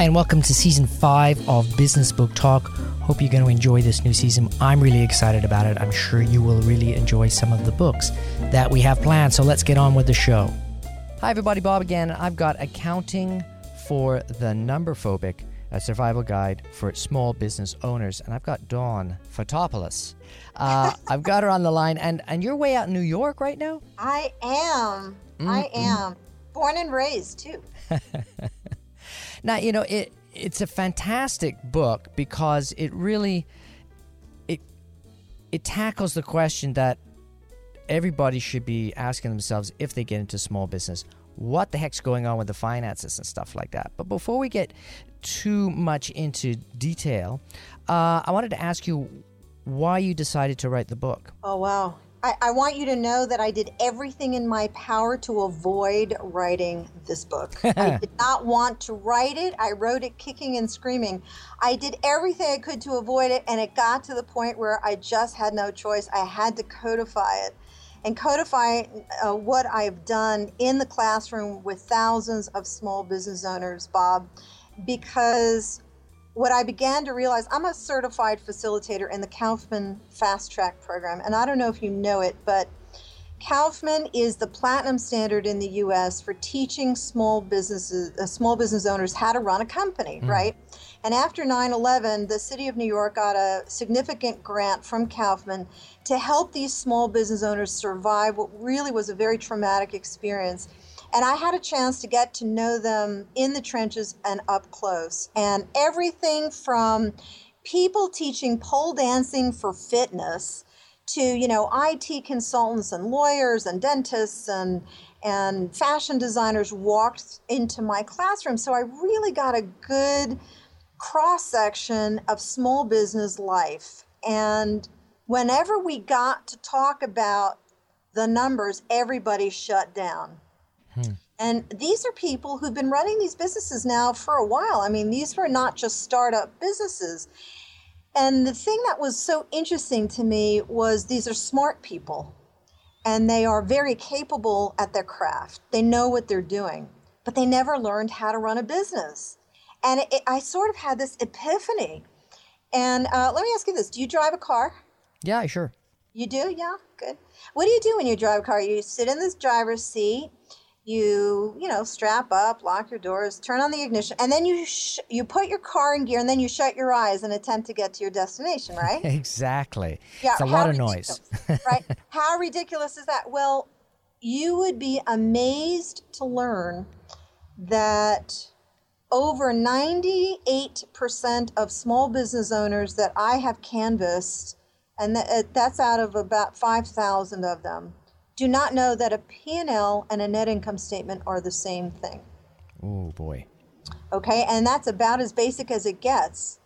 Hi, and welcome to season five of Business Book Talk. Hope you're going to enjoy this new season. I'm really excited about it. I'm sure you will really enjoy some of the books that we have planned. So let's get on with the show. Hi, everybody. Bob again. I've got Accounting for the Number Phobic, a survival guide for small business owners. And I've got Dawn Fotopoulos. Uh, I've got her on the line. And, and you're way out in New York right now? I am. I am. Born and raised, too. Now, you know, it it's a fantastic book because it really it it tackles the question that everybody should be asking themselves if they get into small business. What the heck's going on with the finances and stuff like that? But before we get too much into detail, uh, I wanted to ask you why you decided to write the book. Oh, wow. I, I want you to know that I did everything in my power to avoid writing this book. I did not want to write it. I wrote it kicking and screaming. I did everything I could to avoid it, and it got to the point where I just had no choice. I had to codify it and codify uh, what I've done in the classroom with thousands of small business owners, Bob, because what I began to realize, I'm a certified facilitator in the Kauffman FastTrac program, and I don't know if you know it, but Kauffman is the platinum standard in the U.S. for teaching small businesses, uh, small business owners how to run a company, right? And after 9/11, the city of New York got a significant grant from Kauffman to help these small business owners survive what really was a very traumatic experience. And I had a chance to get to know them in the trenches and up close. And everything from people teaching pole dancing for fitness to, you know, IT consultants and lawyers and dentists and and fashion designers walked into my classroom. So I really got a good cross section of small business life. And whenever we got to talk about the numbers, everybody shut down. And these are people who've been running these businesses now for a while. I mean, these were not just startup businesses. And the thing that was so interesting to me was these are smart people and they are very capable at their craft. They know what they're doing, but they never learned how to run a business. And it, it- I sort of had this epiphany. And uh, let me ask you this do you drive a car? Yeah, sure. You do? Yeah, good. What do you do when you drive a car? You sit in this driver's seat, you, you know, strap up, lock your doors, turn on the ignition, and then you sh- you put your car in gear and then you shut your eyes and attempt to get to your destination, right? Exactly. Yeah, it's a lot of noise. right? How ridiculous is that? Well, you would be amazed to learn that over 98% of small business owners that I have canvassed, and that, uh, that's out of about 5,000 of them, do not know that a P&L and a net income statement are the same thing. Oh boy. okay? And that's about as basic as it gets.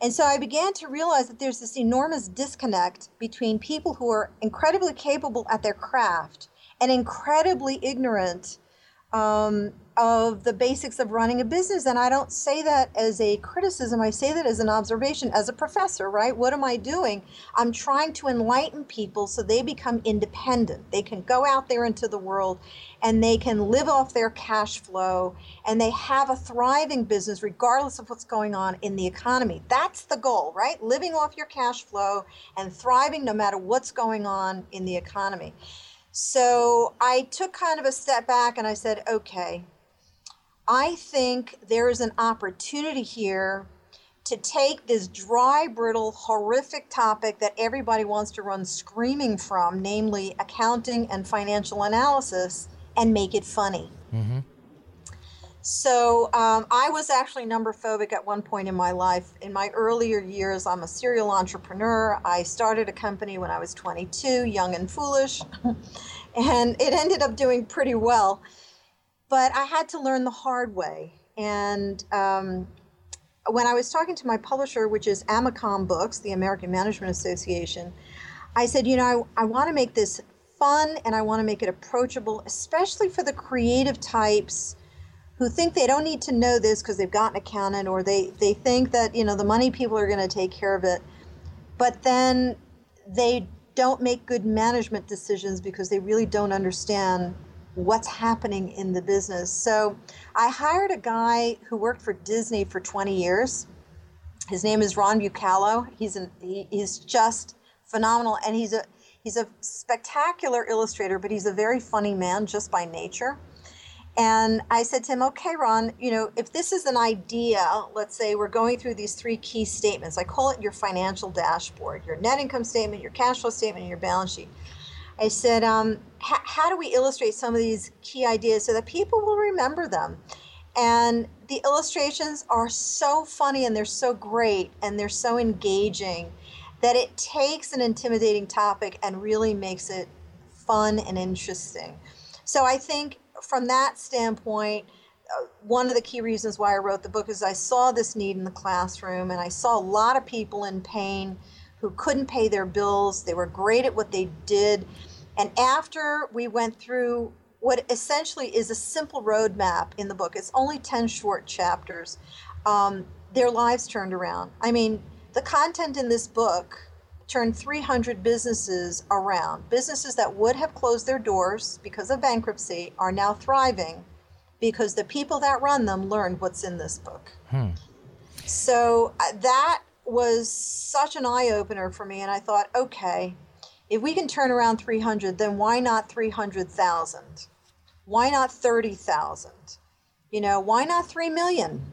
And so i began to realize that there's this enormous disconnect between people who are incredibly capable at their craft and incredibly ignorant um, of the basics of running a business. And i don't say that as a criticism. I say that as an observation. As a professor right? What am i doing? I'm trying to enlighten people so they become independent. They can go out there into the world and they can live off their cash flow and they have a thriving business regardless of what's going on in the economy. That's the goal right? Living off your cash flow and thriving no matter what's going on in the economy so I took kind of a step back and I said, okay, I think there is an opportunity here to take this dry, brittle, horrific topic that everybody wants to run screaming from, namely accounting and financial analysis, and make it funny. Mm-hmm. So um, I was actually number phobic at one point in my life. In my earlier years, I'm a serial entrepreneur. I started a company when I was 22, young and foolish, and it ended up doing pretty well. But I had to learn the hard way. And um, when I was talking to my publisher, which is Amacom Books, the American Management Association, I said, you know, I, I want to make this fun and I want to make it approachable, especially for the creative types who think they don't need to know this because they've got an accountant or they, they think that, you know, the money people are going to take care of it. But then they don't make good management decisions because they really don't understand what's happening in the business. So I hired a guy who worked for Disney for 20 years. His name is Ron Bucalo. He's an, he, he's just phenomenal, and he's a he's a spectacular illustrator, but he's a very funny man just by nature. And I said to him, okay, Ron, you know, if this is an idea, let's say we're going through these three key statements. I call it your financial dashboard, your net income statement, your cash flow statement, and your balance sheet. I said, um, how do we illustrate some of these key ideas so that people will remember them? And the illustrations are so funny and they're so great and they're so engaging that it takes an intimidating topic and really makes it fun and interesting. So I think from that standpoint, uh, one of the key reasons why I wrote the book is I saw this need in the classroom and I saw a lot of people in pain who couldn't pay their bills. They were great at what they did and after we went through what essentially is a simple roadmap in the book, it's only 10 short chapters, um, their lives turned around. I mean, the content in this book turned 300 businesses around. Businesses that would have closed their doors because of bankruptcy are now thriving because the people that run them learned what's in this book. Hmm. So uh, that was such an eye opener for me. And I thought, okay, if we can turn around 300, then why not 300,000? Why not 30,000? You know, why not 3 million?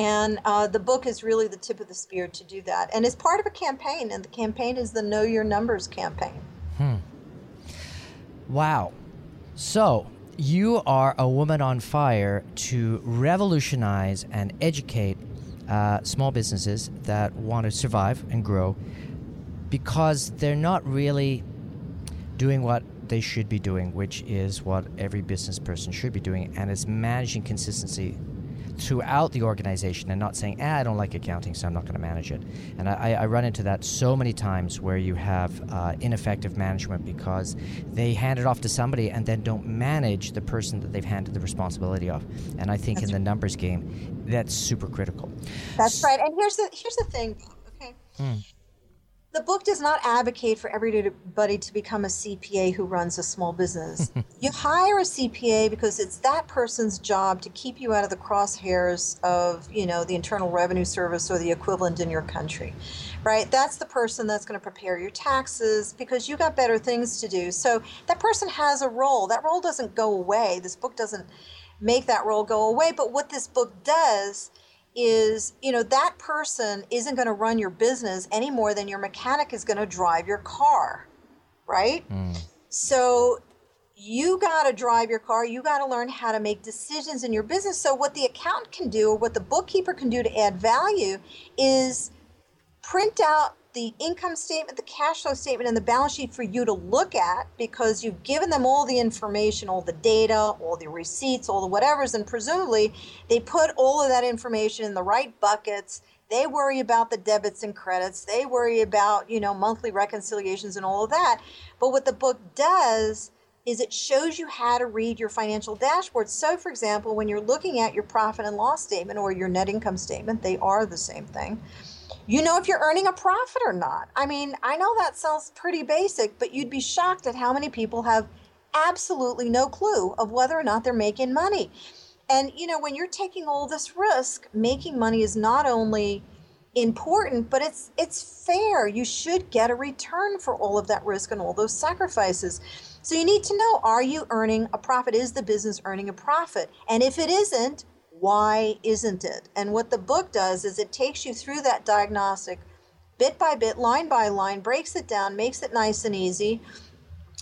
And uh, the book is really the tip of the spear to do that. And it's part of a campaign, and the campaign is the Know Your Numbers campaign. Hmm. Wow. So, you are a woman on fire to revolutionize and educate uh, small businesses that want to survive and grow because they're not really doing what they should be doing, which is what every business person should be doing, and it's managing consistency throughout the organization and not saying, ah, I don't like accounting, so I'm not going to manage it. And I, I, run into that so many times where you have uh, ineffective management because they hand it off to somebody and then don't manage the person that they've handed the responsibility of. And I think that's in the numbers game, that's super critical. That's right. And here's the here's the thing. Okay. Mm the book does not advocate for everybody to become a CPA who runs a small business. you hire a CPA because it's that person's job to keep you out of the crosshairs of, you know, the Internal Revenue Service or the equivalent in your country. Right? That's the person that's going to prepare your taxes because you got better things to do. So that person has a role. That role doesn't go away. This book doesn't make that role go away, but what this book does is you know that person isn't going to run your business any more than your mechanic is going to drive your car right mm. so you got to drive your car you got to learn how to make decisions in your business so what the accountant can do or what the bookkeeper can do to add value is print out the income statement, the cash flow statement, and the balance sheet for you to look at because you've given them all the information, all the data, all the receipts, all the whatevers, and presumably they put all of that information in the right buckets. They worry about the debits and credits. They worry about, you know, monthly reconciliations and all of that. But what the book does is it shows you how to read your financial dashboard. So, for example, when you're looking at your profit and loss statement or your net income statement, they are the same thing you know if you're earning a profit or not. I mean, I know that sounds pretty basic, but you'd be shocked at how many people have absolutely no clue of whether or not they're making money. And you know, when you're taking all this risk, making money is not only important, but it's it's fair. You should get a return for all of that risk and all those sacrifices. So you need to know are you earning a profit? Is the business earning a profit? And if it isn't, why isn't it? And what the book does is it takes you through that diagnostic bit by bit, line by line, breaks it down, makes it nice and easy.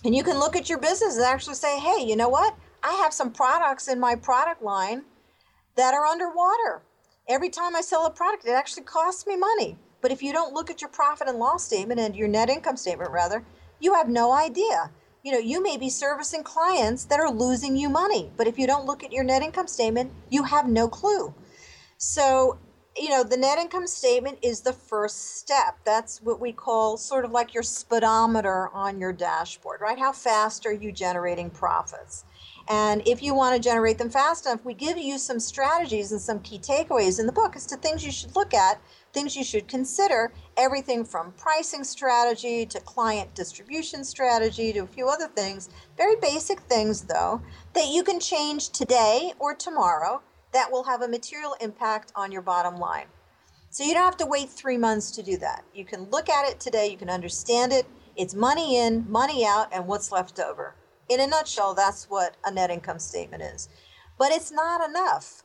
And you can look at your business and actually say, hey, you know what? I have some products in my product line that are underwater. Every time I sell a product, it actually costs me money. But if you don't look at your profit and loss statement and your net income statement, rather, you have no idea you know, you may be servicing clients that are losing you money, but if you don't look at your net income statement, you have no clue. So, you know, the net income statement is the first step. That's what we call sort of like your speedometer on your dashboard, right? How fast are you generating profits? And if you want to generate them fast enough, we give you some strategies and some key takeaways in the book as to things you should look at things you should consider everything from pricing strategy to client distribution strategy to a few other things. Very basic things, though, that you can change today or tomorrow that will have a material impact on your bottom line. So you don't have to wait three months to do that. You can look at it today, you can understand it. It's money in, money out, and what's left over. In a nutshell, that's what a net income statement is. But it's not enough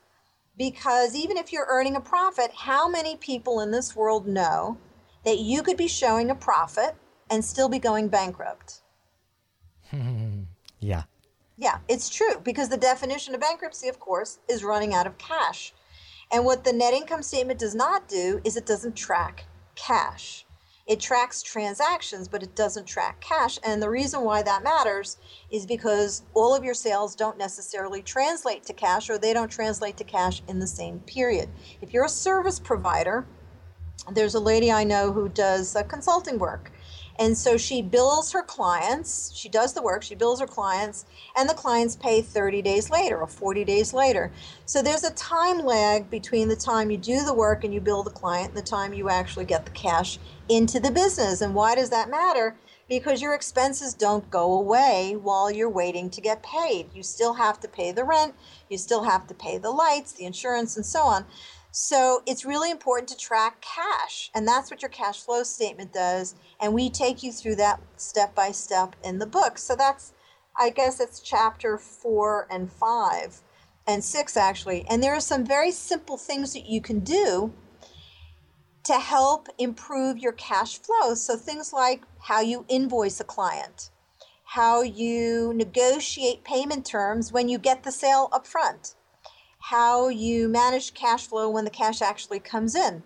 because even if you're earning a profit, how many people in this world know that you could be showing a profit and still be going bankrupt? yeah. Yeah, it's true because the definition of bankruptcy, of course, is running out of cash. And what the net income statement does not do is it doesn't track cash. It tracks transactions, but it doesn't track cash. And the reason why that matters is because all of your sales don't necessarily translate to cash or they don't translate to cash in the same period. If you're a service provider, there's a lady I know who does uh, consulting work and so she bills her clients, she does the work, she bills her clients, and the clients pay 30 days later or 40 days later. So there's a time lag between the time you do the work and you bill the client and the time you actually get the cash into the business. And why does that matter? Because your expenses don't go away while you're waiting to get paid. You still have to pay the rent, you still have to pay the lights, the insurance, and so on. So it's really important to track cash, and that's what your cash flow statement does. And we take you through that step by step in the book. So that's, I guess, it's chapter four and five and six actually. And there are some very simple things that you can do to help improve your cash flow. So things like how you invoice a client, how you negotiate payment terms when you get the sale up front how you manage cash flow when the cash actually comes in.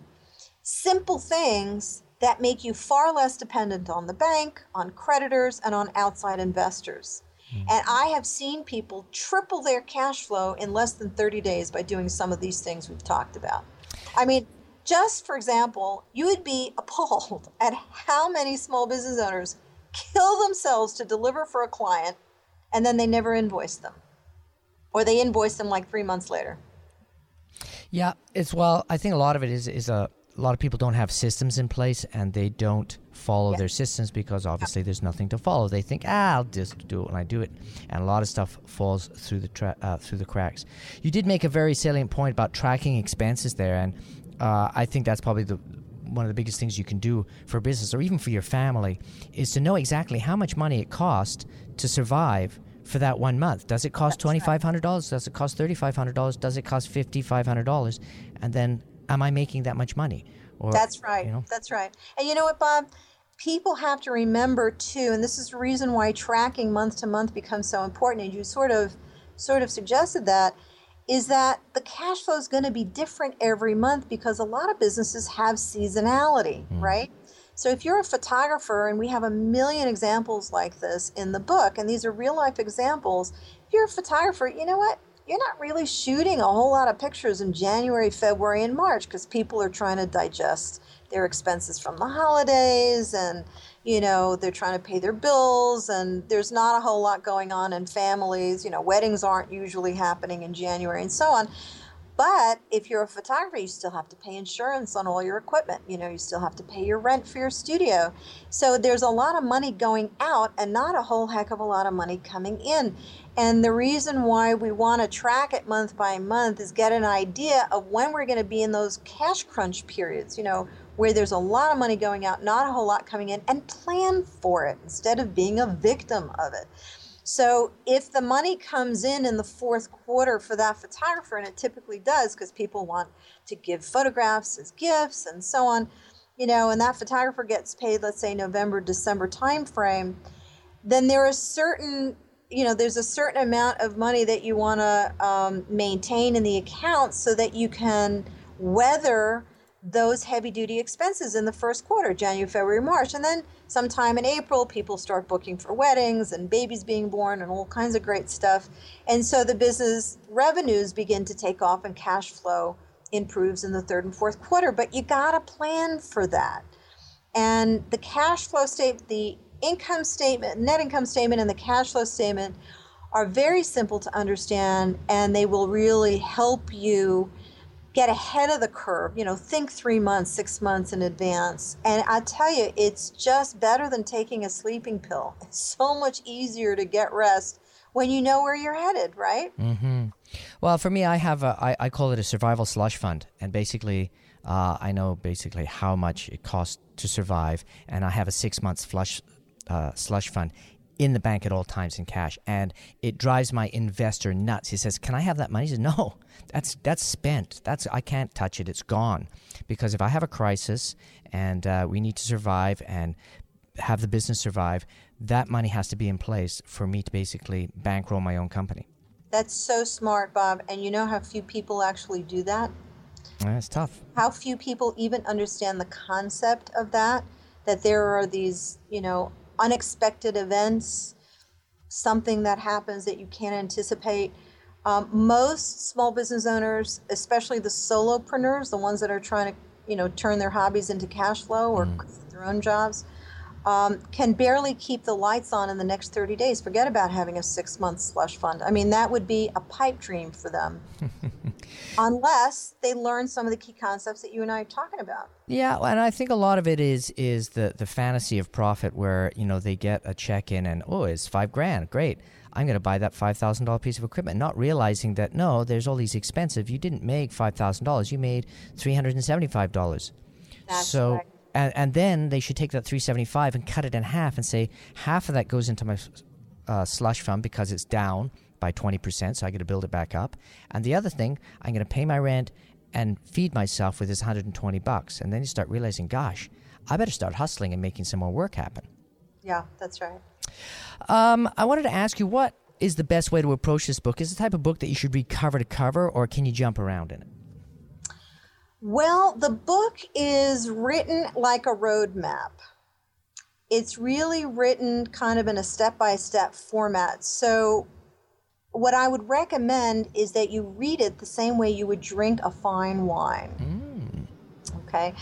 Simple things that make you far less dependent on the bank, on creditors, and on outside investors. Mm-hmm. And I have seen people triple their cash flow in less than 30 days by doing some of these things we've talked about. I mean, just for example, you would be appalled at how many small business owners kill themselves to deliver for a client and then they never invoice them or they invoice them like three months later. Yeah, it's well. I think a lot of it is is a, a lot of people don't have systems in place and they don't follow their systems because obviously there's nothing to follow. They think, ah, I'll just do it when I do it, and a lot of stuff falls through the tra- uh, through the cracks. You did make a very salient point about tracking expenses there, and uh, I think that's probably the one of the biggest things you can do for business or even for your family is to know exactly how much money it costs to survive for that one month? Does it cost twenty five hundred dollars? Does it cost thirty five hundred dollars? Does it cost fifty five hundred dollars? And then, am I making that much money? Or, That's right. You know? That's right. And you know what, Bob? People have to remember too, and this is the reason why tracking month to month becomes so important. And you sort of, sort of suggested that is that the cash flow is going to be different every month because a lot of businesses have seasonality, mm. right? So if you're a photographer, and we have a million examples like this in the book, and these are real life examples, if you're a photographer, you know what? You're not really shooting a whole lot of pictures in January, February, and March because people are trying to digest their expenses from the holidays and you know they're trying to pay their bills and there's not a whole lot going on in families you know weddings aren't usually happening in january and so on but if you're a photographer, you still have to pay insurance on all your equipment. You know, you still have to pay your rent for your studio. So there's a lot of money going out and not a whole heck of a lot of money coming in. And the reason why we want to track it month by month is get an idea of when we're going to be in those cash crunch periods, you know, where there's a lot of money going out, not a whole lot coming in, and plan for it instead of being a victim of it. So if the money comes in in the fourth quarter for that photographer, and it typically does because people want to give photographs as gifts and so on, you know, and that photographer gets paid, let's say November, December timeframe, then there is certain, you know, there's a certain amount of money that you want to um, maintain in the account so that you can weather those heavy duty expenses in the first quarter, January, February, March. And then sometime in April, people start booking for weddings and babies being born and all kinds of great stuff. And so the business revenues begin to take off and cash flow improves in the third and fourth quarter. But you got to plan for that. And the cash flow statement, the income statement, net income statement, and the cash flow statement are very simple to understand and they will really help you get ahead of the curve. You know, think three months, six months in advance. And I tell you, it's just better than taking a sleeping pill. It's so much easier to get rest when you know where you're headed, right? Mm-hmm. Well, for me, I have a, I, I call it a survival slush fund, and basically, uh, I know basically how much it costs to survive, and I have a six months flush uh, slush fund in the bank at all times in cash, and it drives my investor nuts. He says, "Can I have that money?" He says, "No, that's that's spent. That's I can't touch it. It's gone." Because if I have a crisis and uh, we need to survive and have the business survive, that money has to be in place for me to basically bankroll my own company. That's so smart, Bob. And you know how few people actually do that? That's tough. How few people even understand the concept of that, that there are these, you know, unexpected events, something that happens that you can't anticipate. Um, most small business owners, especially the solopreneurs, the ones that are trying to, you know, turn their hobbies into cash flow or mm. their own jobs, um, can barely keep the lights on in the next 30 days. Forget about having a six month slush fund. I mean, that would be a pipe dream for them, unless they learn some of the key concepts that you and I are talking about. Yeah, and I think a lot of it is is the the fantasy of profit, where you know they get a check in and oh, it's five grand, great. I'm going to buy that five thousand dollar piece of equipment, not realizing that no, there's all these expensive. You didn't make five thousand dollars; you made three hundred and seventy five dollars. So. Right and, and then they should take that 375 and cut it in half and say half of that goes into my uh, slush fund because it's down by 20%, so I got to build it back up. And the other thing, I'm going to pay my rent and feed myself with this 120 bucks. And then you start realizing, gosh, I better start hustling and making some more work happen. Yeah, that's right. Um, I wanted to ask you what is the best way to approach this book? Is it the type of book that you should read cover to cover, or can you jump around in it? Well, the book is written like a roadmap. It's really written kind of in a step by step format. So, what I would recommend is that you read it the same way you would drink a fine wine. Mm. Okay.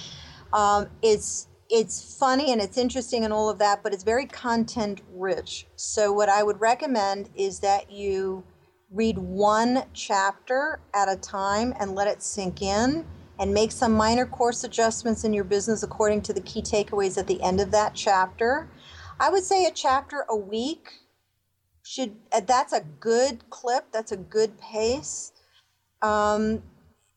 Um, it's it's funny and it's interesting and all of that, but it's very content rich. So, what I would recommend is that you read one chapter at a time and let it sink in and make some minor course adjustments in your business according to the key takeaways at the end of that chapter. I would say a chapter a week should uh, that's a good clip, that's a good pace. Um,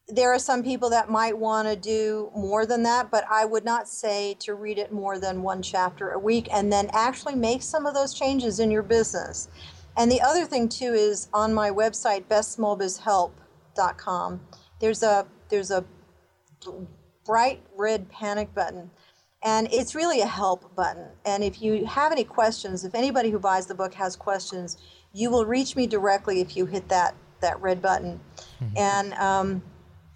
there are some people that might want to do more than that, but I would not say to read it more than one chapter a week and then actually make some of those changes in your business. And the other thing too is on my website bestsmallbizhelp.com. There's a there's a bright red panic button. And it's really a help button. And if you have any questions, if anybody who buys the book has questions, you will reach me directly if you hit that, that red button. Mm-hmm. And um,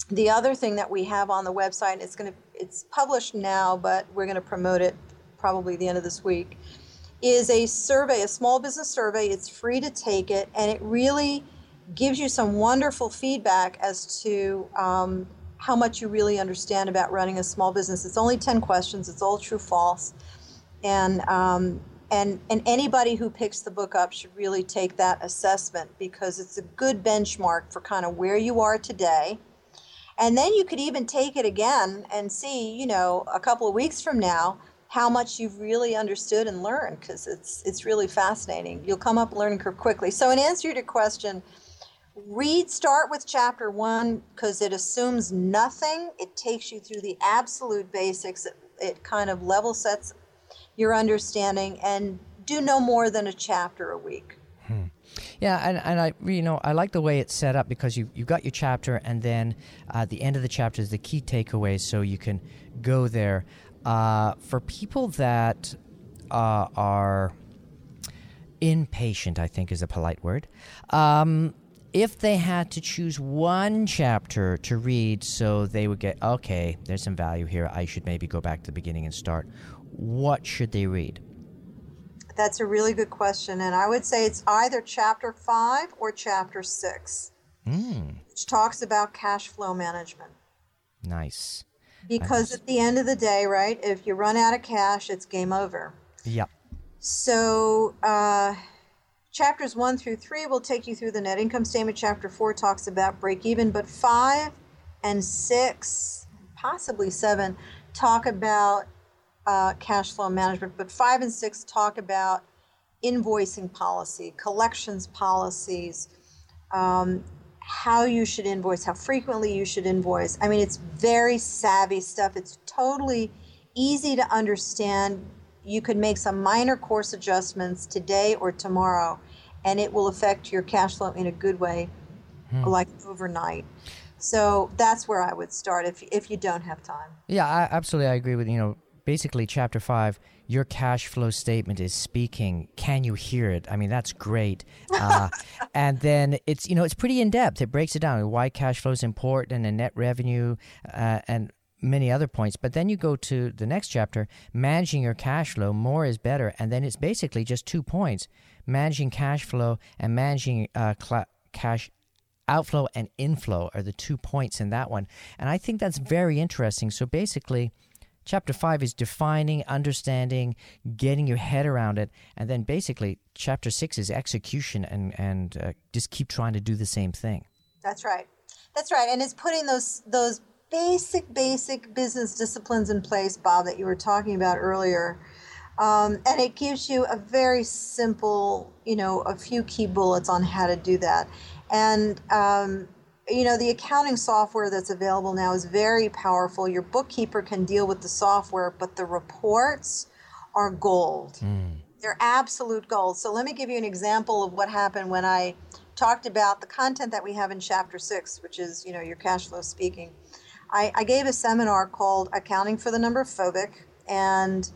the other thing that we have on the website, it's going to it's published now, but we're going to promote it probably the end of this week, is a survey, a small business survey. It's free to take it, and it really gives you some wonderful feedback as to um, how much you really understand about running a small business. It's only 10 questions, it's all true false. And, um, and, and anybody who picks the book up should really take that assessment because it's a good benchmark for kind of where you are today. And then you could even take it again and see, you know, a couple of weeks from now, how much you've really understood and learned because it's it's really fascinating. You'll come up learning curve quickly. So in answer to your question, read start with chapter one because it assumes nothing it takes you through the absolute basics it, it kind of level sets your understanding and do no more than a chapter a week hmm. Yeah, and, and I you know I like the way it's set up because you you got your chapter and then uh, the end of the chapter is the key takeaways so you can go there. Uh, for people that uh, are impatient, I think is a polite word. Um, if they had to choose one chapter to read so they would get, okay, there's some value here, I should maybe go back to the beginning and start, what should they read? That's a really good question. And I would say it's either chapter five or chapter six, mm. which talks about cash flow management. Nice. Because nice. at the end of the day, right, if you run out of cash, it's game over. Yep. So, uh, Chapters 1 through 3 will take you through the net income statement. Chapter 4 talks about break even, but 5 and six, possibly seven, talk about uh, cash flow management, but five and six talk about invoicing policy, collections policies, um, how you should invoice, how frequently you should invoice. I mean, it's very savvy stuff. It's totally easy to understand. You could make some minor course adjustments today or tomorrow, and it will affect your cash flow in a good way, hmm. like overnight. So that's where I would start if if you don't have time. Yeah, I, absolutely, I agree with you know basically chapter five your cash flow statement is speaking can you hear it i mean that's great uh, and then it's you know it's pretty in depth it breaks it down why cash flow is important and net revenue uh, and many other points but then you go to the next chapter managing your cash flow more is better and then it's basically just two points managing cash flow and managing uh, cl- cash outflow and inflow are the two points in that one and i think that's very interesting so basically Chapter 5 is defining, understanding, getting your head around it. And then basically, chapter 6 is execution and, and uh, just keep trying to do the same thing. That's right. That's right. And it's putting those, those basic, basic business disciplines in place, Bob, that you were talking about earlier. Um, and it gives you a very simple, you know, a few key bullets on how to do that. And um, you know the accounting software that's available now is very powerful your bookkeeper can deal with the software but the reports are gold mm. they're absolute gold so let me give you an example of what happened when i talked about the content that we have in chapter six which is you know your cash flow speaking i, I gave a seminar called accounting for the number phobic and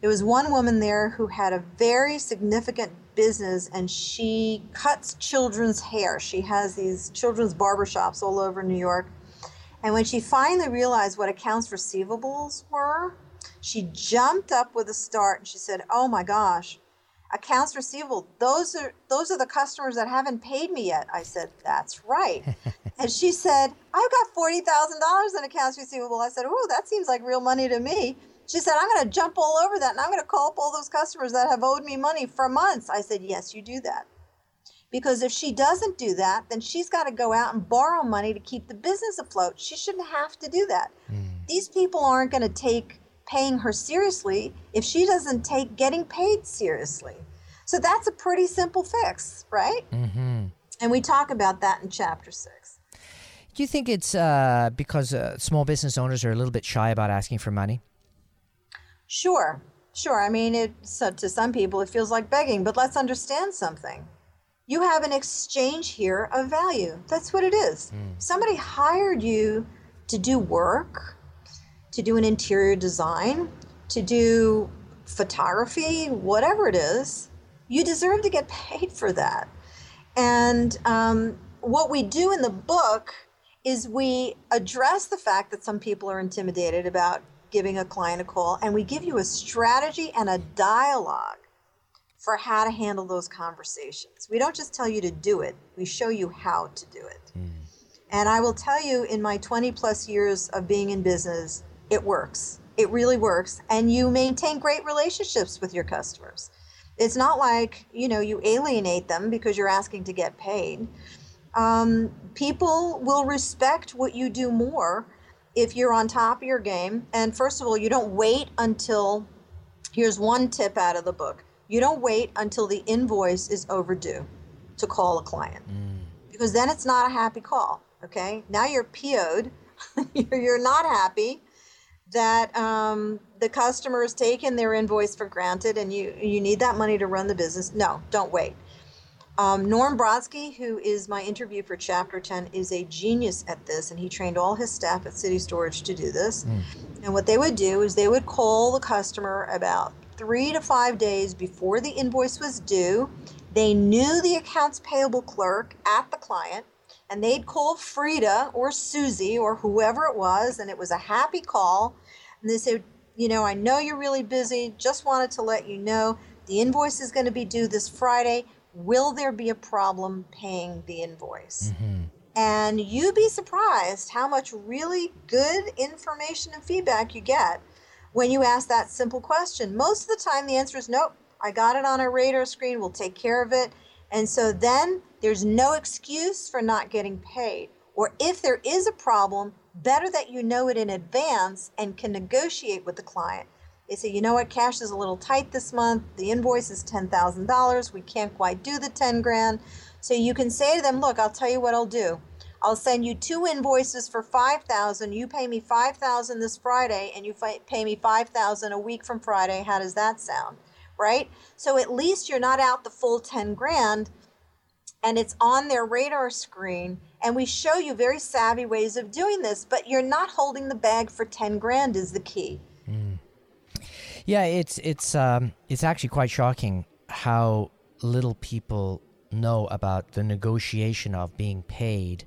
there was one woman there who had a very significant business and she cuts children's hair. She has these children's barbershops all over New York. And when she finally realized what accounts receivables were, she jumped up with a start and she said, "Oh my gosh, accounts receivable. Those are those are the customers that haven't paid me yet." I said, "That's right." and she said, "I've got $40,000 in accounts receivable." I said, "Oh, that seems like real money to me." She said, I'm going to jump all over that and I'm going to call up all those customers that have owed me money for months. I said, Yes, you do that. Because if she doesn't do that, then she's got to go out and borrow money to keep the business afloat. She shouldn't have to do that. Mm. These people aren't going to take paying her seriously if she doesn't take getting paid seriously. So that's a pretty simple fix, right? Mm-hmm. And we talk about that in chapter six. Do you think it's uh, because uh, small business owners are a little bit shy about asking for money? Sure, sure. I mean, it, so to some people, it feels like begging, but let's understand something. You have an exchange here of value. That's what it is. Mm. Somebody hired you to do work, to do an interior design, to do photography, whatever it is. You deserve to get paid for that. And um, what we do in the book is we address the fact that some people are intimidated about giving a client a call, and we give you a strategy and a dialogue for how to handle those conversations. We don't just tell you to do it, we show you how to do it. Mm. And I will tell you, in my 20 plus years of being in business, it works. It really works. And you maintain great relationships with your customers. It's not like, you know, you alienate them because you're asking to get paid. Um, people will respect what you do more if you're on top of your game, and first of all, you don't wait until here's one tip out of the book you don't wait until the invoice is overdue to call a client mm. because then it's not a happy call. Okay, now you're PO'd, you're not happy that um, the customer has taken their invoice for granted and you you need that money to run the business. No, don't wait. Um, Norm Brodsky, who is my interview for Chapter 10, is a genius at this, and he trained all his staff at CitiStorage to do this. Mm. And what they would do is they would call the customer about three to five days before the invoice was due. They knew the accounts payable clerk at the client, and they'd call Frida or Susie or whoever it was, and it was a happy call. And they said, You know, I know you're really busy, just wanted to let you know the invoice is going to be due this Friday will there be a problem paying the invoice? Mm-hmm. And you'd be surprised how much really good information and feedback you get when you ask that simple question. Most of the time, the answer is nope, I got it on our radar screen, we'll take care of it. And so then there's no excuse for not getting paid. Or if there is a problem, better that you know it in advance and can negotiate with the client. They say, you know what, cash is a little tight this month. The invoice is $10,000. We can't quite do the 10 grand. So you can say to them, look, I'll tell you what I'll do. I'll send you two invoices for 5000 You pay me 5000 this Friday and you pay me 5000 a week from Friday. How does that sound? Right? So at least you're not out the full 10 grand and it's on their radar screen and we show you very savvy ways of doing this, but you're not holding the bag for 10 grand is the key. Mm. Yeah, it's it's um, it's actually quite shocking how little people know about the negotiation of being paid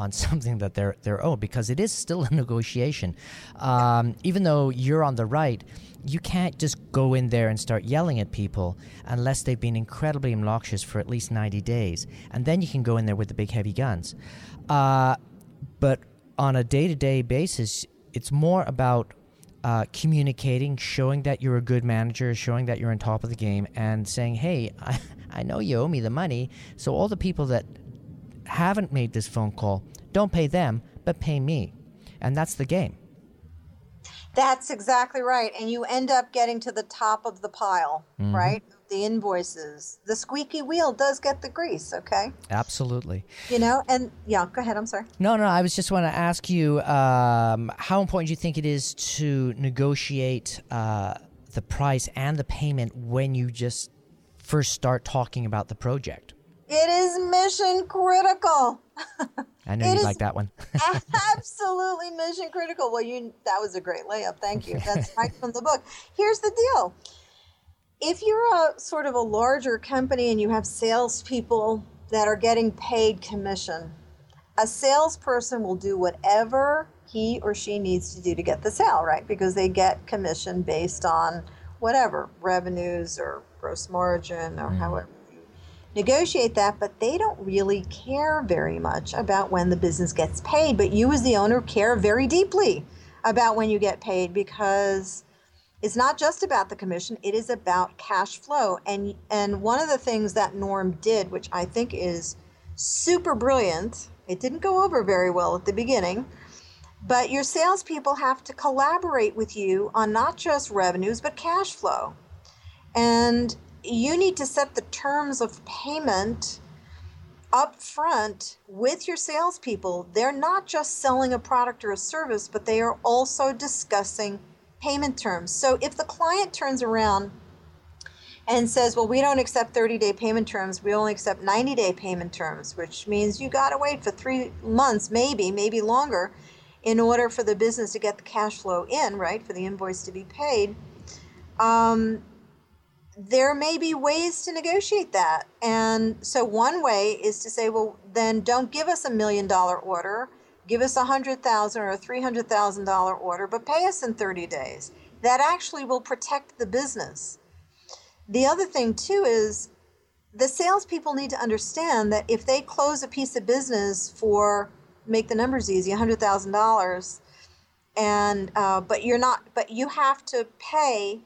on something that they're they're owed because it is still a negotiation. Um, even though you're on the right, you can't just go in there and start yelling at people unless they've been incredibly obnoxious for at least 90 days, and then you can go in there with the big heavy guns. Uh, but on a day-to-day basis, it's more about uh, communicating, showing that you're a good manager, showing that you're on top of the game, and saying, "Hey, I, I know you owe me the money, so all the people that haven't made this phone call, don't pay them, but pay me. And that's the game. That's exactly right. And you end up getting to the top of the pile, mm-hmm. right? The invoices. The squeaky wheel does get the grease, okay? Absolutely. You know, and yeah, go ahead. I'm sorry. No, no, I was just want to ask you um, how important do you think it is to negotiate uh, the price and the payment when you just first start talking about the project? It is mission critical. I know you like that one. absolutely mission critical. Well, you that was a great layup. Thank you. That's right from the book. Here's the deal. If you're a sort of a larger company and you have salespeople that are getting paid commission, a salesperson will do whatever he or she needs to do to get the sale, right? Because they get commission based on whatever revenues or gross margin or mm. however negotiate that, but they don't really care very much about when the business gets paid. But you, as the owner, care very deeply about when you get paid because it's not just about the commission, it is about cash flow. And, and one of the things that Norm did, which I think is super brilliant, it didn't go over very well at the beginning. But your salespeople have to collaborate with you on not just revenues, but cash flow. And you need to set the terms of payment up front with your salespeople. They're not just selling a product or a service, but they are also discussing payment terms. So if the client turns around and says, Well, we don't accept 30 day payment terms, we only accept 90 day payment terms, which means you got to wait for three months, maybe, maybe longer, in order for the business to get the cash flow in, right, for the invoice to be paid. Um, there may be ways to negotiate that. And so one way is to say, well, then don't give us a million dollar order. Give us a hundred thousand or a three hundred thousand dollar order, but pay us in 30 days. That actually will protect the business. The other thing too is the salespeople need to understand that if they close a piece of business for make the numbers easy, a hundred thousand dollars, and uh, but you're not, but you have to pay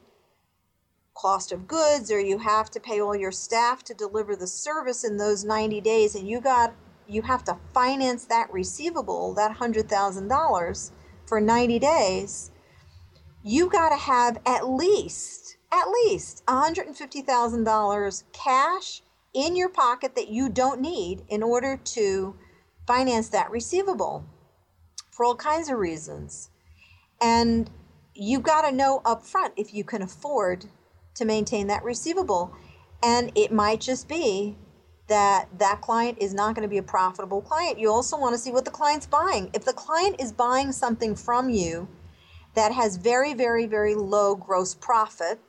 cost of goods or you have to pay all your staff to deliver the service in those 90 days and you got you have to finance that receivable that $100,000 for 90 days you got to have at least at least $150,000 cash in your pocket that you don't need in order to finance that receivable for all kinds of reasons. And you got to know up front if you can afford to maintain that receivable. And it might just be that that client is not going to be a profitable client. You also want to see what the client's buying. If the client is buying something from you that has very, very, very low gross profit,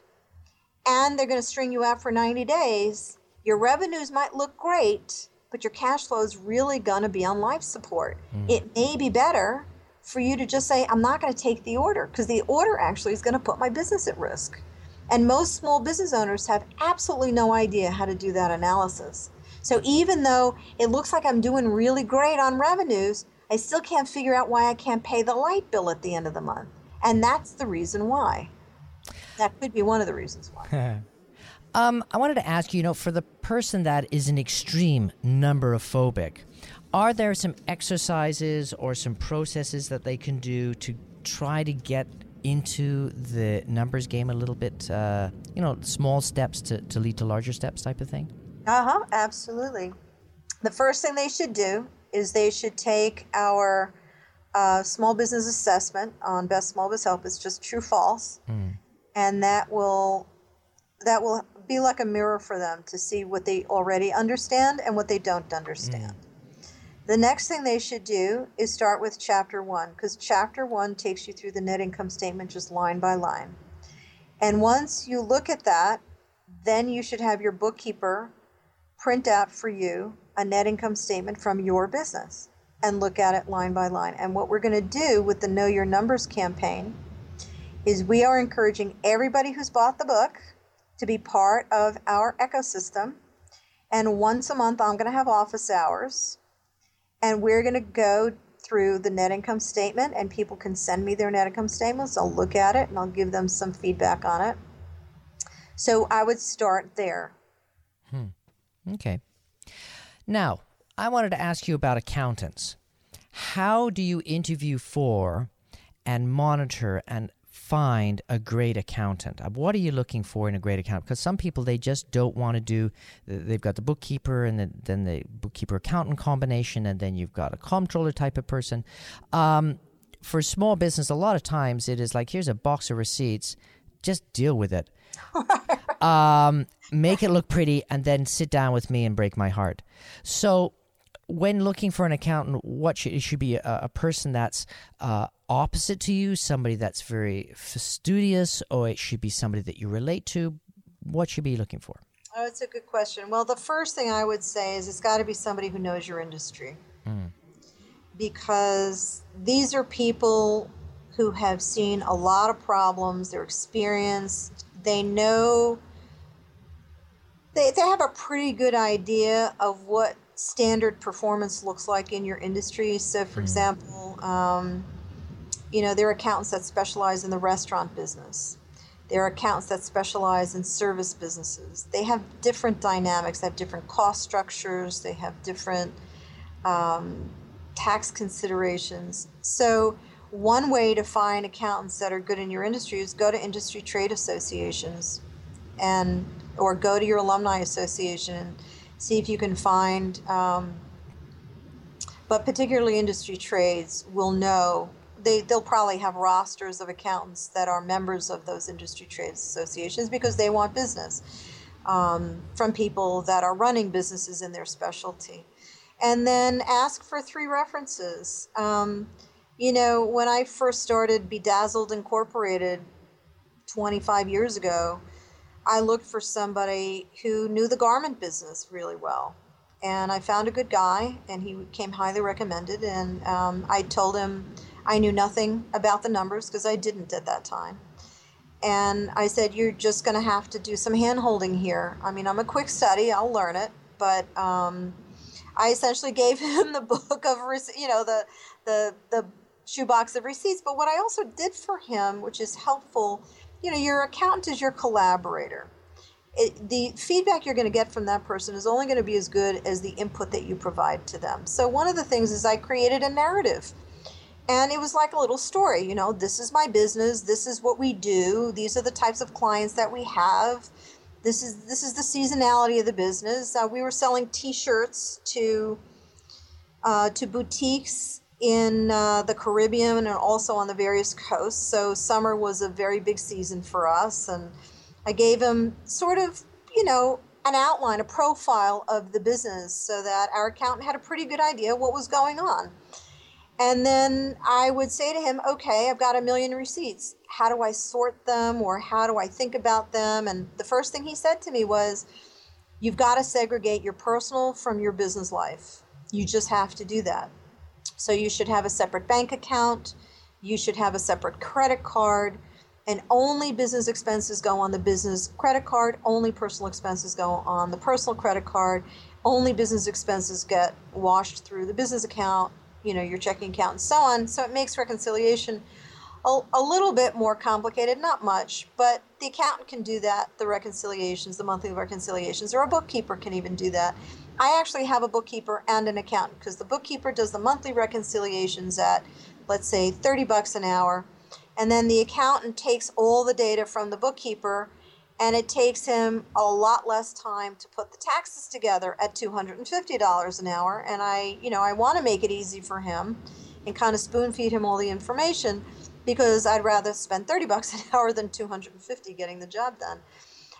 and they're going to string you out for 90 days, your revenues might look great, but your cash flow is really going to be on life support. Mm. It may be better for you to just say, I'm not going to take the order because the order actually is going to put my business at risk. And most small business owners have absolutely no idea how to do that analysis. So even though it looks like I'm doing really great on revenues, I still can't figure out why I can't pay the light bill at the end of the month. And that's the reason why. That could be one of the reasons why. um, I wanted to ask you, you know, for the person that is an extreme number of phobic, are there some exercises or some processes that they can do to try to get into the numbers game a little bit? Uh, you know, small steps to, to lead to larger steps type of thing? Uh huh, absolutely. The first thing they should do is they should take our uh, small business assessment on Best Small Biz Help. It's just true false, mm. and that will that will be like a mirror for them to see what they already understand and what they don't understand. Mm. The next thing they should do is start with chapter one, because chapter one takes you through the net income statement just line by line. And once you look at that, then you should have your bookkeeper print out for you a net income statement from your business and look at it line by line. And what we're going to do with the Know Your Numbers campaign is we are encouraging everybody who's bought the book to be part of our ecosystem. And once a month, I'm going to have office hours and we're going to go through the net income statement and people can send me their net income statements. I'll look at it and i'll give them some feedback on it. So i would start there. Hmm. okay. Now i wanted to ask you about accountants. How do you interview for and monitor and find a great accountant? Uh, what are you looking for in a great accountant? Because some people they just don't want to do. They've got the bookkeeper and then, then the bookkeeper accountant combination, and then you've got a comptroller type of person. Um, for small business, a lot of times it is like here's a box of receipts, just deal with it. um, make it look pretty, and then sit down with me and break my heart. So when looking for an accountant, what should it should be a, a person that's uh, opposite to you, somebody that's very fastidious, or it should be somebody that you relate to? What should be looking for? Oh, it's a good question. Well, the first thing I would say is it's got to be somebody who knows your industry. Mm. Because these are people who have seen a lot of problems, they're experienced, they know, they, they have a pretty good idea of what standard performance looks like in your industry. So, for mm. example, um, you know, there are accountants that specialize in the restaurant business. There are accountants that specialize in service businesses. They have different dynamics, they have different cost structures, they have different um, tax considerations. So, one way to find accountants that are good in your industry is go to industry trade associations and or go to your alumni association and see if you can find um, but particularly industry trades will know they, they'll probably have rosters of accountants that are members of those industry trades associations because they want business um, from people that are running businesses in their specialty. And then ask for three references. Um, you know, when I first started Bedazzled Incorporated 25 years ago, I looked for somebody who knew the garment business really well. And I found a good guy, and he came highly recommended. And um, I told him I knew nothing about the numbers because I didn't at that time. And I said, You're just going to have to do some hand holding here. I mean, I'm a quick study, I'll learn it. But um, I essentially gave him the book of, you know, the, the, the shoebox of receipts. But what I also did for him, which is helpful, you know, your accountant is your collaborator. It, the feedback you're going to get from that person is only going to be as good as the input that you provide to them. So, one of the things is I created a narrative and it was like a little story you know this is my business. This is what we do. These are the types of clients that we have. This is this is the seasonality of the business. Uh, we were selling t-shirts to uh, to boutiques in uh, the caribbean and also on the various coasts. So summer was a very big season for us and i gave him sort of you know an outline a profile of the business so that our accountant had a pretty good idea what was going on and then I would say to him, okay, I've got a million receipts. How do I sort them or how do I think about them? And the first thing he said to me was, you've got to segregate your personal from your business life. You just have to do that. So you should have a separate bank account, you should have a separate credit card, and only business expenses go on the business credit card, only personal expenses go on the personal credit card, only business expenses get washed through the business account you know your checking account and so on. So it makes reconciliation a, a little bit more complicated, not much, but the accountant can do that. The reconciliations, the monthly reconciliations, or a bookkeeper can even do that. I actually have a bookkeeper and an accountant because the bookkeeper does the monthly reconciliations at, let's say, 30 bucks an hour. And then the accountant takes all the data from the bookkeeper and it takes him a lot less time to put the taxes together at $250 an hour. And I, you know, I want to make it easy for him and kind of spoon feed him all the information because I'd rather spend 30 bucks an hour than 250 getting the job done.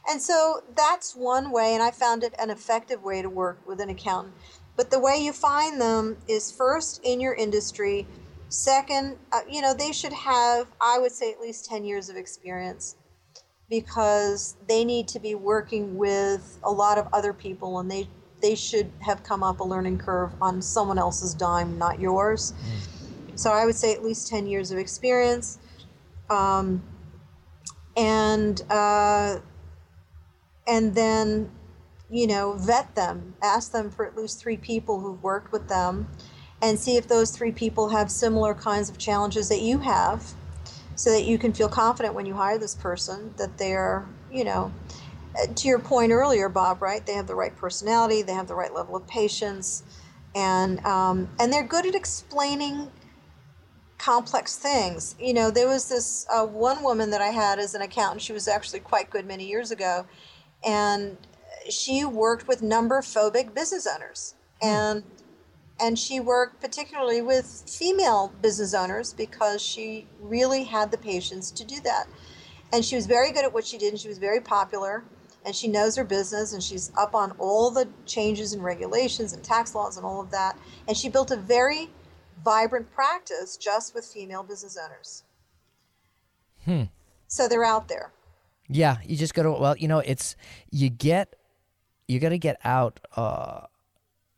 And so that's one way, and I found it an effective way to work with an accountant. But the way you find them is first in your industry. Second, uh, you know, they should have, I would say, at least 10 years of experience because they need to be working with a lot of other people and they, they should have come up a learning curve on someone else's dime, not yours. Mm. So I would say at least 10 years of experience. Um, and, uh, and then you know vet them ask them for at least three people who've worked with them and see if those three people have similar kinds of challenges that you have so that you can feel confident when you hire this person that they're you know uh, to your point earlier bob right they have the right personality they have the right level of patience and um, and they're good at explaining complex things you know there was this uh, one woman that i had as an accountant she was actually quite good many years ago and she worked with number phobic business owners hmm. and and she worked particularly with female business owners because she really had the patience to do that and she was very good at what she did and she was very popular and she knows her business and she's up on all the changes and regulations and tax laws and all of that and she built a very vibrant practice just with female business owners hmm. so they're out there yeah, you just go to. Well, you know, it's you get you got to get out. Uh,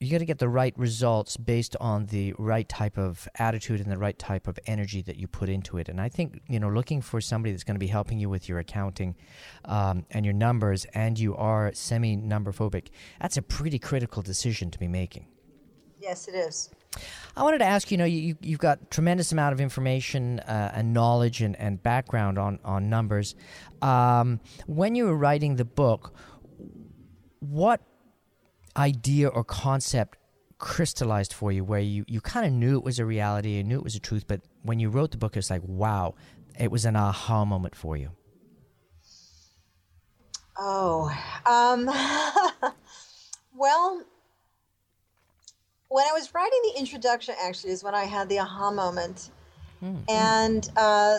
you got to get the right results based on the right type of attitude and the right type of energy that you put into it. And I think you know, looking for somebody that's going to be helping you with your accounting um, and your numbers, and you are semi number phobic, that's a pretty critical decision to be making. Yes, it is. I wanted to ask you know you you've got tremendous amount of information uh, and knowledge and, and background on on numbers. Um, when you were writing the book, what idea or concept crystallized for you where you, you kind of knew it was a reality and knew it was a truth, but when you wrote the book, it's like, wow, it was an aha moment for you? Oh, um, well, when I was writing the introduction, actually, is when I had the aha moment. Mm-hmm. And uh,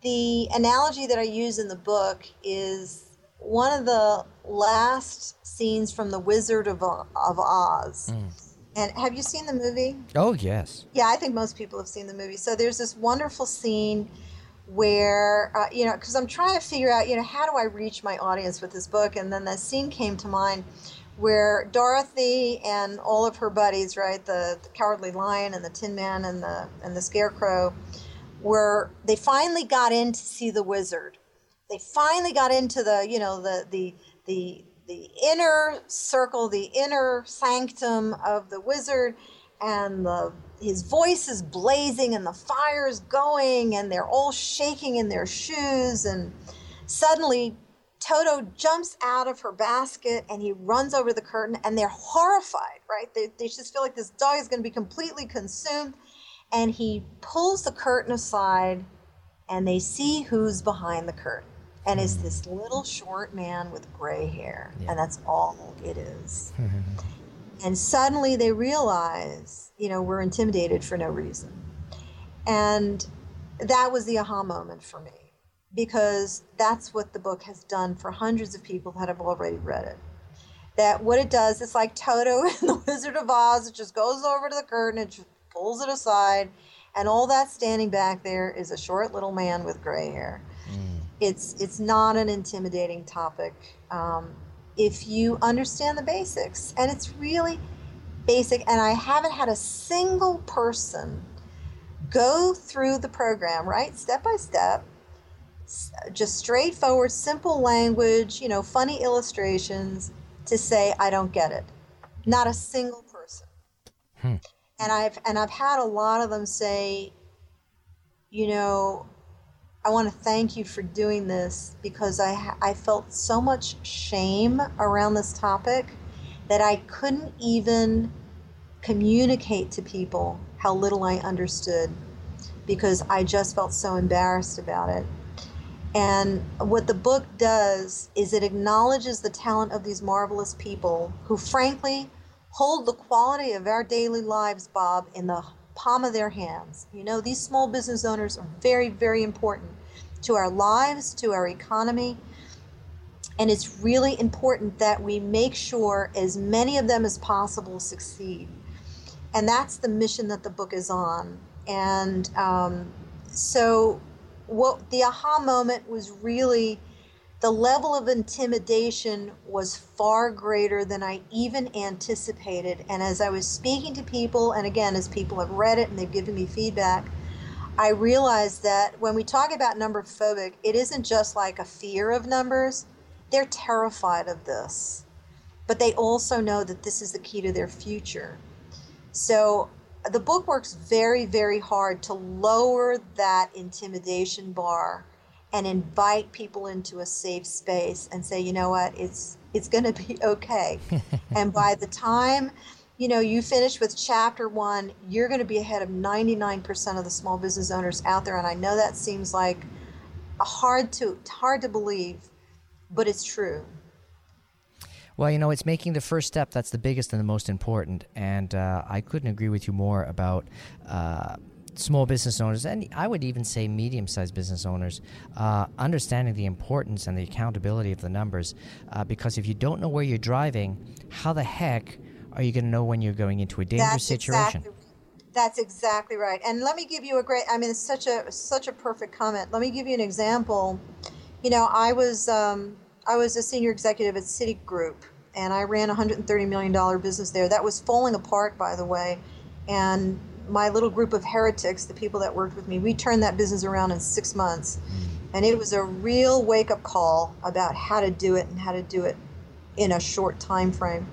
the analogy that I use in the book is one of the last scenes from The Wizard of, of Oz. Mm. And have you seen the movie? Oh, yes. Yeah, I think most people have seen the movie. So there's this wonderful scene where, uh, you know, because I'm trying to figure out, you know, how do I reach my audience with this book? And then that scene came to mind where Dorothy and all of her buddies, right, the, the Cowardly Lion and the Tin Man and the and the Scarecrow, were they finally got in to see the wizard. They finally got into the you know the the the the inner circle, the inner sanctum of the wizard, and the his voice is blazing and the fire is going and they're all shaking in their shoes and suddenly Toto jumps out of her basket and he runs over the curtain, and they're horrified, right? They, they just feel like this dog is going to be completely consumed. And he pulls the curtain aside, and they see who's behind the curtain. And it's hmm. this little short man with gray hair, yeah. and that's all it is. and suddenly they realize, you know, we're intimidated for no reason. And that was the aha moment for me because that's what the book has done for hundreds of people that have already read it. That what it does is like Toto in The Wizard of Oz, it just goes over to the curtain and just pulls it aside, and all that standing back there is a short little man with gray hair. It's it's not an intimidating topic um, if you understand the basics, and it's really basic. And I haven't had a single person go through the program right step by step just straightforward, simple language, you know, funny illustrations to say I don't get it. Not a single person. Hmm. And I've and I've had a lot of them say, you know, I want to thank you for doing this because I I felt so much shame around this topic that I couldn't even communicate to people how little I understood because I just felt so embarrassed about it. And what the book does is it acknowledges the talent of these marvelous people who, frankly, hold the quality of our daily lives, Bob, in the palm of their hands. You know, these small business owners are very, very important to our lives, to our economy. And it's really important that we make sure as many of them as possible succeed. And that's the mission that the book is on. And um, so, what the aha moment was really the level of intimidation was far greater than I even anticipated. And as I was speaking to people, and again, as people have read it and they've given me feedback, I realized that when we talk about number phobic, it isn't just like a fear of numbers, they're terrified of this. But they also know that this is the key to their future. So the book works very, very hard to lower that intimidation bar and invite people into a safe space and say, you know what, it's it's going to be okay. and by the time you know you finish with chapter one, you're going to be ahead of 99% of the small business owners out there. And I know that seems like hard to hard to believe, but it's true. Well, you know, it's making the first step that's the biggest and the most important. And uh, I couldn't agree with you more about uh, small business owners, and I would even say medium sized business owners, uh, understanding the importance and the accountability of the numbers. Uh, because if you don't know where you're driving, how the heck are you going to know when you're going into a dangerous that's situation? Exactly, that's exactly right. And let me give you a great, I mean, it's such a, such a perfect comment. Let me give you an example. You know, I was, um, I was a senior executive at Citigroup and I ran a $130 million business there. That was falling apart, by the way. And my little group of heretics, the people that worked with me, we turned that business around in six months. Mm. And it was a real wake up call about how to do it and how to do it in a short time frame.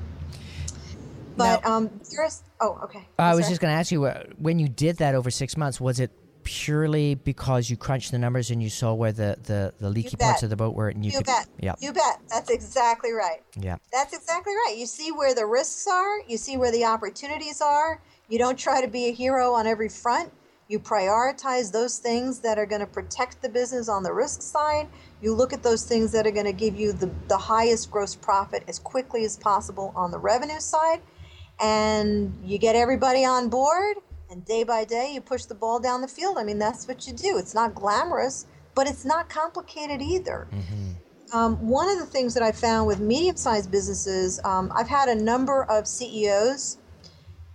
But now, um, there's, oh, okay. I was just going to ask you uh, when you did that over six months, was it purely because you crunched the numbers and you saw where the, the, the leaky parts of the boat were and you, you could bet. yeah you bet that's exactly right yeah that's exactly right you see where the risks are you see where the opportunities are you don't try to be a hero on every front. You prioritize those things that are going to protect the business on the risk side. You look at those things that are going to give you the, the highest gross profit as quickly as possible on the revenue side. And you get everybody on board, and day by day, you push the ball down the field. I mean, that's what you do. It's not glamorous, but it's not complicated either. Mm-hmm. Um, one of the things that I found with medium sized businesses, um, I've had a number of CEOs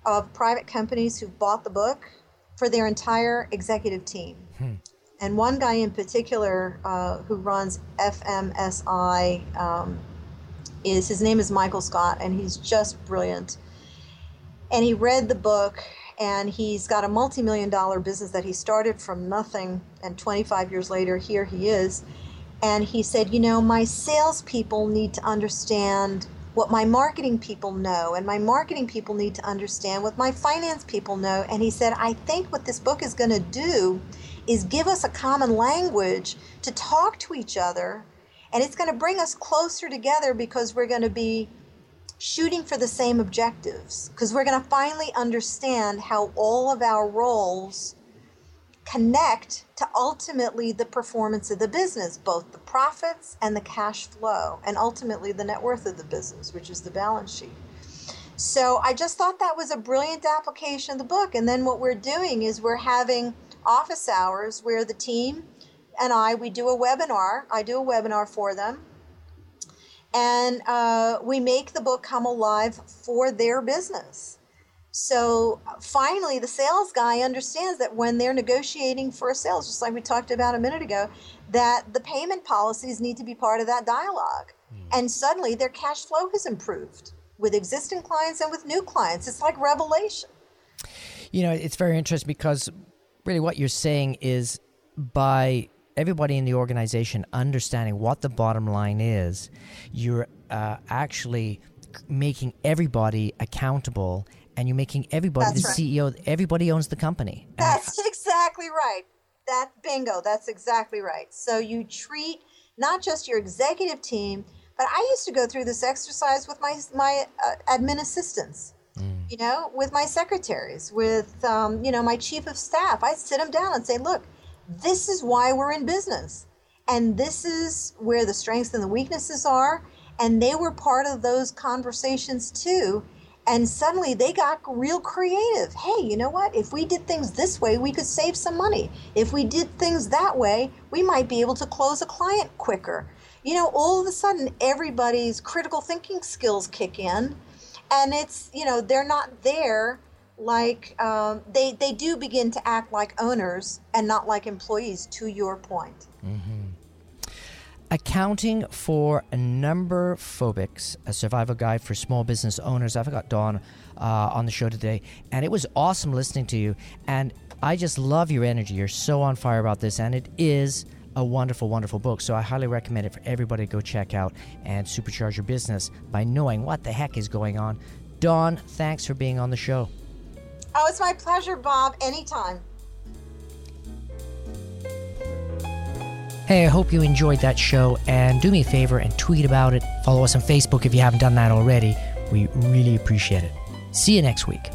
of private companies who bought the book for their entire executive team. Hmm. And one guy in particular uh, who runs FMSI um, is his name is Michael Scott, and he's just brilliant. And he read the book, and he's got a multi million dollar business that he started from nothing, and 25 years later, here he is. And he said, You know, my salespeople need to understand what my marketing people know, and my marketing people need to understand what my finance people know. And he said, I think what this book is going to do is give us a common language to talk to each other, and it's going to bring us closer together because we're going to be shooting for the same objectives, because we're going to finally understand how all of our roles connect to ultimately the performance of the business, both the profits and the cash flow, and ultimately the net worth of the business, which is the balance sheet. So I just thought that was a brilliant application of the book. And then what we're doing is we're having office hours where the team and I, we do a webinar. I do a webinar for them. And uh, we make the book come alive for their business. So finally, the sales guy understands that when they're negotiating for a sales, just like we talked about a minute ago, that the payment policies need to be part of that dialogue. Mm. And suddenly their cash flow has improved with existing clients and with new clients. It's like revelation. You know, it's very interesting because really what you're saying is by everybody in the organization understanding what the bottom line is, you're uh, actually making everybody accountable and you're making everybody that's the right. CEO. Everybody owns the company. That's and exactly right. That bingo. That's exactly right. So you treat not just your executive team, But I used to go through this exercise with my my uh, admin assistants, mm. you know, with my secretaries, with um, you know my chief of staff. I'd sit them down and say, "Look, this is why we're in business, and this is where the strengths and the weaknesses are." And they were part of those conversations too. And suddenly they got real creative. Hey, you know what? If we did things this way, we could save some money. If we did things that way, we might be able to close a client quicker you know, all of a sudden everybody's critical thinking skills kick in, and it's you know they're not there like um, they they do begin to act like owners and not like employees. To your point. Mm-hmm. Accounting for number phobics, a survival guide for small business owners. I've got Dawn uh, on the show today, and it was awesome listening to you. And I just love your energy. You're so on fire about this, and it is a wonderful, wonderful book. So I highly recommend it for everybody to go check out and supercharge your business by knowing what the heck is going on. Dawn, thanks for being on the show. Oh, it's my pleasure, Bob. Anytime. Hey, I hope you enjoyed that show and do me a favor and tweet about it. Follow us on Facebook if you haven't done that already. We really appreciate it. See you next week.